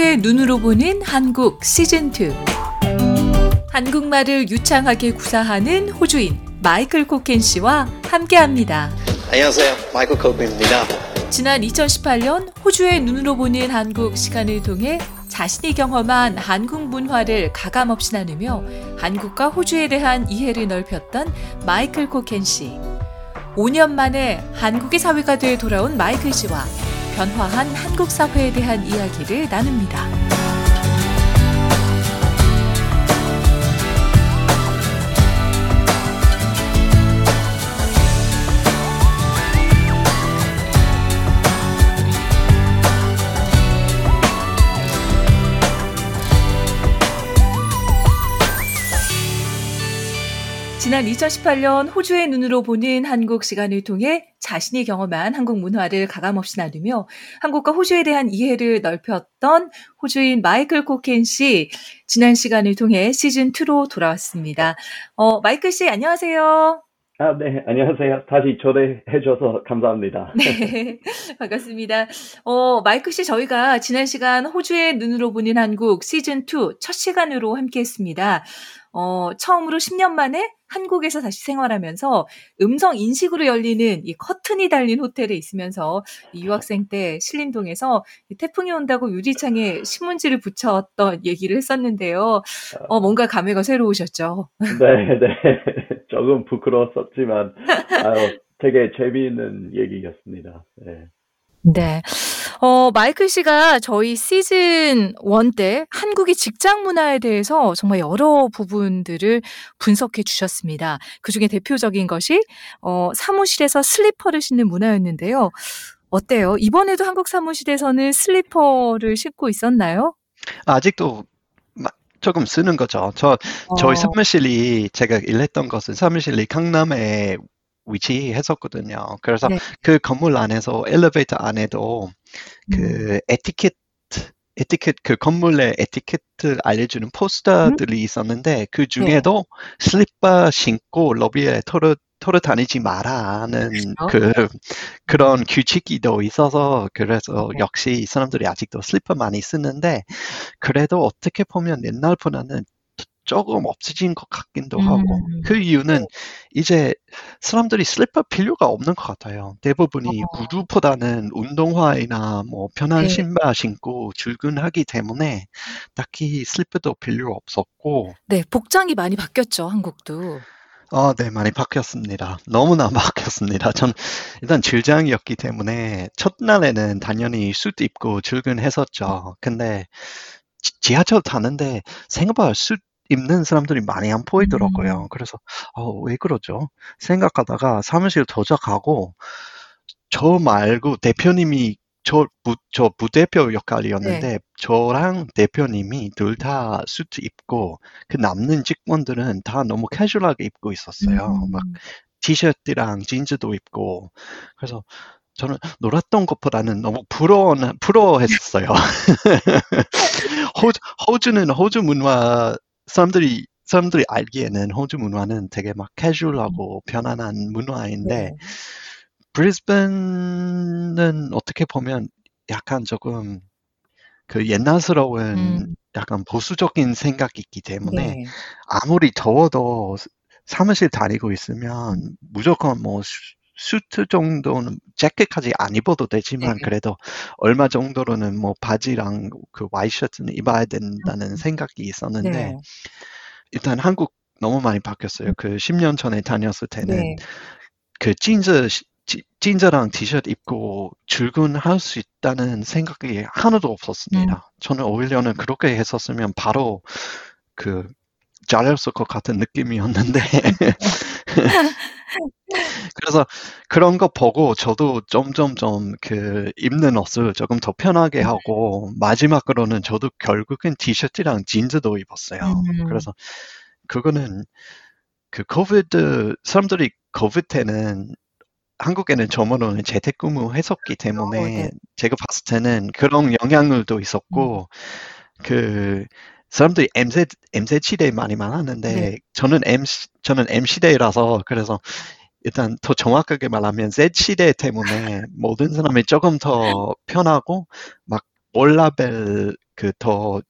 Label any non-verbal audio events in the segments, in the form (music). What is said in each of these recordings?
호주의 눈으로 보는 한국 시즌2. 한국말을 유창하게 구사하는 호주인 마이클 코켄 씨와 함께 합니다. 안녕하세요. 마이클 코크입니다. 지난 2018년 호주의 눈으로 보는 한국 시간을 통해 자신이 경험한 한국 문화를 가감없이 나누며 한국과 호주에 대한 이해를 넓혔던 마이클 코켄 씨. 5년 만에 한국의 사회가 돼 돌아온 마이클 씨와 변화한 한국 사회에 대한 이야기를 나눕니다. 2018년 호주의 눈으로 보는 한국 시간을 통해 자신이 경험한 한국 문화를 가감없이 나누며 한국과 호주에 대한 이해를 넓혔던 호주인 마이클 코켄 씨 지난 시간을 통해 시즌 2로 돌아왔습니다. 어, 마이클 씨 안녕하세요. 아, 네, 안녕하세요. 다시 초대해줘서 감사합니다. 네, (laughs) 반갑습니다. 어, 마이클 씨, 저희가 지난 시간 호주의 눈으로 보는 한국 시즌2 첫 시간으로 함께 했습니다. 어, 처음으로 10년 만에 한국에서 다시 생활하면서 음성 인식으로 열리는 이 커튼이 달린 호텔에 있으면서 이 유학생 때 신림동에서 태풍이 온다고 유리창에 신문지를 붙였던 얘기를 했었는데요. 어, 뭔가 감회가 새로우셨죠? 네, 네. (laughs) 조금 부끄러웠었지만, 아유, 되게 재미있는 얘기였습니다. 네. 네. 어, 마이클 씨가 저희 시즌 1때 한국의 직장 문화에 대해서 정말 여러 부분들을 분석해 주셨습니다. 그 중에 대표적인 것이, 어, 사무실에서 슬리퍼를 신는 문화였는데요. 어때요? 이번에도 한국 사무실에서는 슬리퍼를 신고 있었나요? 아직도 조금 쓰는 거죠. 저, 저희 어. 사무실이 제가 일했던 곳은 사무실이 강남에 위치했었거든요. 그래서 네. 그 건물 안에서 엘리베이터 안에도 음. 그 에티켓 에티켓 그 건물의 에티켓을 알려주는 포스터들이 있었는데 그 중에도 슬리퍼 신고 로비에 털어 털어 다니지 마라는 그 그런 규칙이 더 있어서 그래서 네. 역시 사람들이 아직도 슬리퍼 많이 쓰는데 그래도 어떻게 보면 옛날보다는 조금 없어진 것 같기도 하고 음. 그 이유는 이제 사람들이 슬리퍼 필요가 없는 것 같아요. 대부분이 어. 구두보다는 운동화이나 뭐 편한 네. 신발 신고 출근하기 때문에 딱히 슬리퍼도 필요 없었고 네, 복장이 많이 바뀌었죠, 한국도. 어, 네, 많이 바뀌었습니다. 너무나 (laughs) 바뀌었습니다. 전 일단 직장이었기 때문에 첫날에는 당연히 수트 입고 출근했었죠. 근데 지- 지하철 타는데 생각보다 수트 입는 사람들이 많이 안 보이더라고요. 음. 그래서 어, 왜 그러죠? 생각하다가 사무실 도착하고 저 말고 대표님이 저, 부, 저 부대표 역할이었는데 저랑 대표님이 둘 다 수트 입고 그 남는 직원들은 다 너무 캐주얼하게 입고 있었어요. 음. 막 티셔츠랑 진즈도 입고 그래서 저는 놀았던 것보다는 너무 부러워 부러워했었어요. (laughs) 호주, 호주는 호주 문화 사람들이 사람들이 알기에는 호주 문화는 되게 막 캐주얼하고 편안한 문화인데 네. 브리스번은 어떻게 보면 약간 조금 그 옛날스러운 음. 약간 보수적인 생각이 있기 때문에 네. 아무리 더워도 사무실 다니고 있으면 무조건 뭐 수- 수트 정도는 재킷까지 안 입어도 되지만 네. 그래도 얼마 정도로는 뭐 바지랑 그 와이셔츠는 입어야 된다는 생각이 있었는데 네. 일단 한국 너무 많이 바뀌었어요. 그 10년 전에 다녔을 때는 네. 그 진저 지- 진저랑 티셔츠 입고 출근할 수 있다는 생각이 하나도 없었습니다. 저는 오히려는 그렇게 했었으면 바로 그 잘렸을 것 같은 느낌이었는데 (laughs) (laughs) 그래서 그런 거 보고 저도 점점 좀그 입는 옷을 조금 더 편하게 하고 마지막으로는 저도 결국은 티셔츠랑 진즈도 입었어요. 음. 그래서 그거는 그 코비드 사람들이 코비드 때는 한국에는 저번에는 재택근무 했었기 때문에 어, 네. 제가 봤을 때는 그런 영향을도 있었고 그 사람들이 M세 M세 시대 많이 말하는데 네. 저는 M 시- 저는 M 시대라서 그래서 일단 더 정확하게 말하면 Z 시대 때문에 모든 사람이 조금 더 편하고 막 올라벨 그 더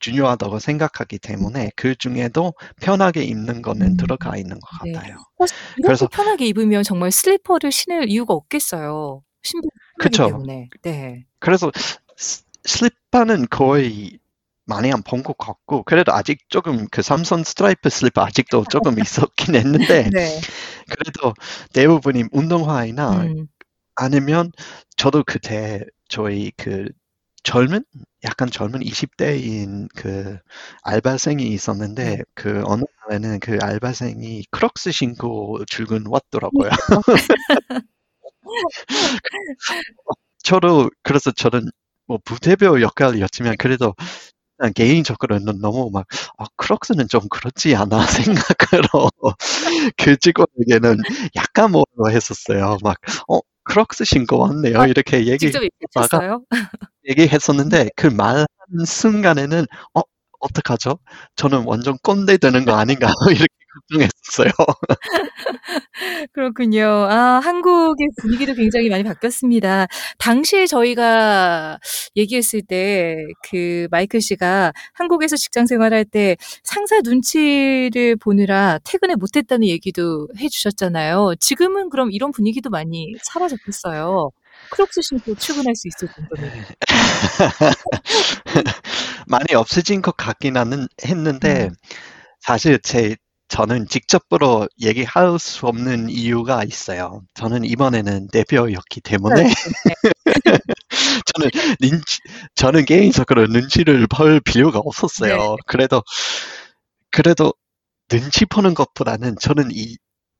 중요하다고 생각하기 때문에 그 중에도 편하게 입는 거는 음. 들어가 있는 것 네. 같아요. 그래서 편하게 입으면 정말 슬리퍼를 신을 이유가 없겠어요. 그쵸. 때문에. 네. 그래서 스- 슬리퍼는 거의 많이 안 본 것 같고 그래도 아직 조금 그 삼선 스트라이프 슬리퍼 아직도 조금 (laughs) 있었긴 했는데 네. 그래도 대부분이 운동화이나 음. 아니면 저도 그때 저희 그 젊은 약간 젊은 20대인 그 알바생이 있었는데 네. 그 어느 날에는 그 알바생이 크록스 신고 출근 왔더라고요. (laughs) 저도 그래서 저는 뭐 부대표 역할이었지만 그래도 개인적으로는 너무 막 아, 크록스는 좀 그렇지 않아 (laughs) 생각으로 (laughs) 그 직원에게는 약간 뭐라고 했었어요. 막 어, 크록스 신고 왔네요. 아, 이렇게 얘기 직접 얘기하셨어요? 얘기했었는데 그 말하는 순간에는 어 어떡하죠? 저는 완전 꼰대 되는 거 아닌가 (laughs) 이렇게 걱정했었어요. (laughs) 그렇군요. 아, 한국의 분위기도 굉장히 많이 바뀌었습니다. 당시에 저희가 얘기했을 때 그 마이클 씨가 한국에서 직장 생활할 때 상사 눈치를 보느라 퇴근을 못했다는 얘기도 해주셨잖아요. 지금은 그럼 이런 분위기도 많이 사라졌겠어요. 크록스 신고 출근할 수 있을 정도면. (laughs) 많이 없어진 것 같긴 하는 했는데 음. 사실 제 저는 직접으로 얘기할 수 없는 이유가 있어요. 저는 이번에는 대표였기 때문에 네. (laughs) 저는 눈치, 저는 개인적으로 눈치를 볼 필요가 없었어요. 네. 그래도 그래도 눈치 보는 것보다는 저는 이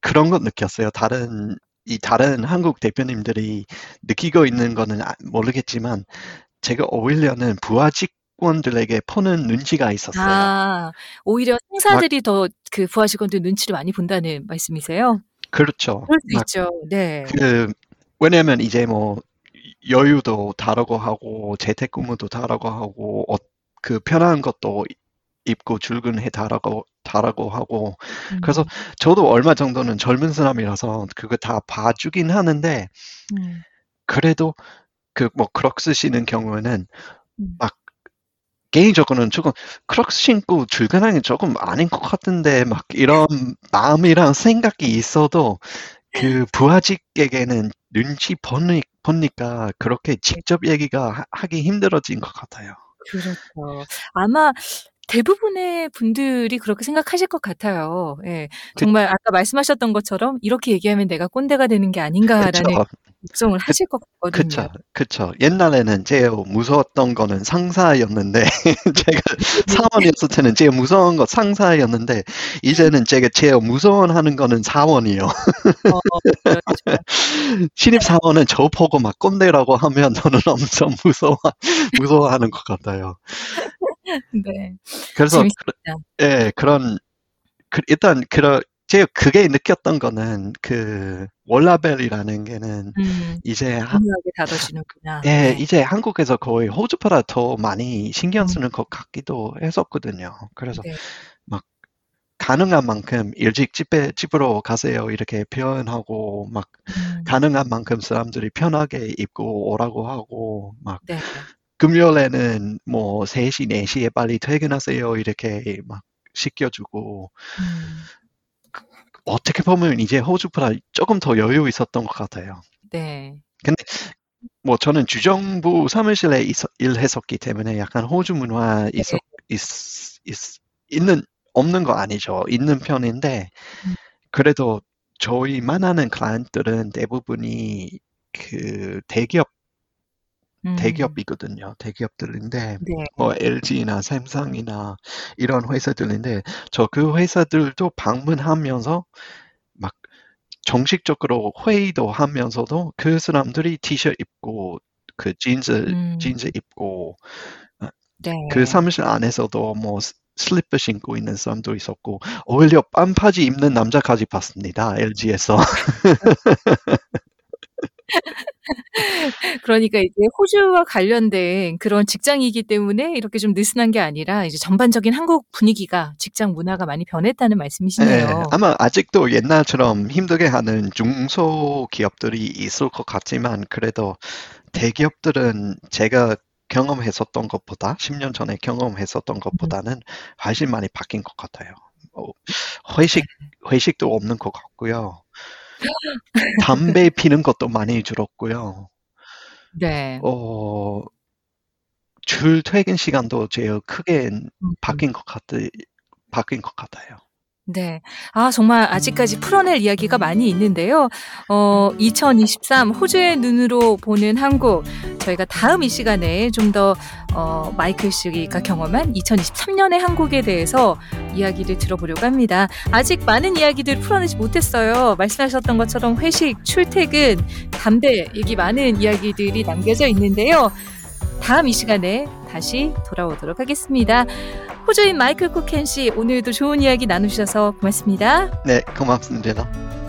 그런 것 느꼈어요. 다른 이 다른 한국 대표님들이 느끼고 있는 거는 아- 모르겠지만 제가 오히려는 부하 직 원들에게 보는 눈치가 있었어요. 아, 오히려 상사들이 더 그 부하 직원들 눈치를 많이 본다는 말씀이세요? 그렇죠. 그럴 수막 있죠. 네. 그 왜냐면 이제 뭐 여유도 다르고 하고 재택근무도 다르고 하고 어, 그 편한 것도 입고 출근해 다르고 다르고 하고 그래서 음, 저도 얼마 정도는 젊은 사람이라서 그거 다 봐주긴 하는데 음, 그래도 그 뭐 크록스 신는 경우에는 음. 막 개인적으로는 조금 크록스 신고 출근하는 게 조금 아닌 것 같은데 막 이런 마음이랑 생각이 있어도 그 부하직원에게는 눈치 보니, 보니까 그렇게 직접 얘기가 하- 하기 힘들어진 것 같아요. 그렇죠. 아마 대부분의 분들이 그렇게 생각하실 것 같아요. 예. 그, 정말 아까 말씀하셨던 것처럼 이렇게 얘기하면 내가 꼰대가 되는 게 아닌가라는. 걱정을 그, 하실 것 같거든요. 그쵸. 그쵸. 옛날에는 제일 무서웠던 거는 상사였는데, (laughs) 제가 네. 사원이었을 때는 제일 무서운 거 상사였는데, 이제는 제가 제일 무서워하는 거는 사원이요. 어, 그렇죠. 신입 사원은 저 보고 막 꼰대라고 하면 저는 엄청 무서워, 무서워하는 것 같아요. (laughs) 네. 그래서, 그-. 예, 그런, 그, 일단, 그런, 제가 그게 느꼈던 거는, 그, 월라벨이라는 게는, 음, 이제, 하, 중요하게 다뤄지는구나. 예, 네. 이제 한국에서 거의 호주보다 더 많이 신경 음, 쓰는 것 같기도 했었거든요. 그래서 네. 막, 가능한 만큼 일찍 집에, 집으로 가세요. 이렇게 표현하고, 막, 음, 가능한 만큼 사람들이 편하게 입고 오라고 하고, 막, 네. 금요일에는 뭐 3시, 4시에 빨리 퇴근하세요. 이렇게 막 시켜주고, 음, 어떻게 보면 이제 호주보다 조금 더 여유 있었던 것 같아요. 네. 근데 뭐 저는 주정부 사무실에 있, 일했었기 때문에 약간 호주 문화 네. 있, 있, 있는, 없는 거 아니죠. 있는 편인데, 음, 그래도 저희만 하는 클라이언트들은 대부분이 그 대기업, 음, 대기업이거든요. 대기업들인데, 네. 뭐 LG나 삼성이나 이런 회사들인데, 저 그 회사들도 방문하면서 막 정식적으로 회의도 하면서도 그 사람들이 티셔츠 입고 그 진즈 음, 진즈 입고 어, 네. 그 사무실 안에서도 뭐 스- 슬리퍼 신고 있는 사람도 있었고 오히려 반바지 입는 남자까지 봤습니다. LG에서. (laughs) 그러니까 이제 호주와 관련된 그런 직장이기 때문에 이렇게 좀 느슨한 게 아니라 이제 전반적인 한국 분위기가 직장 문화가 많이 변했다는 예, 말씀이시네요. 아마 아직도 옛날처럼 힘들게 하는 중소 기업들이 있을 것 같지만 그래도 대기업들은 제가 경험했었던 것보다 10년 전에 경험했었던 것보다는 훨씬 많이 바뀐 것 같아요. 어, 회식 회식도 없는 것 같고요. 담배 피는 것도 많이 줄었고요. 네. 어, 출퇴근 시간도 제일 크게 음. 바뀐 것 같, 바뀐 것 같아요. 네. 아, 정말 아직까지 풀어낼 이야기가 많이 있는데요. 어, 2023 호주의 눈으로 보는 한국. 저희가 다음 이 시간에 좀 더, 어, 마이클 씨가 경험한 2023년의 한국에 대해서 이야기를 들어보려고 합니다. 아직 많은 이야기들 풀어내지 못했어요. 말씀하셨던 것처럼 회식, 출퇴근, 담배, 얘기 많은 이야기들이 남겨져 있는데요. 다음 이 시간에 다시 돌아오도록 하겠습니다. 호주인 마이클 쿠켄 씨, 오늘도 좋은 이야기 나누셔서 고맙습니다. 네, 고맙습니다.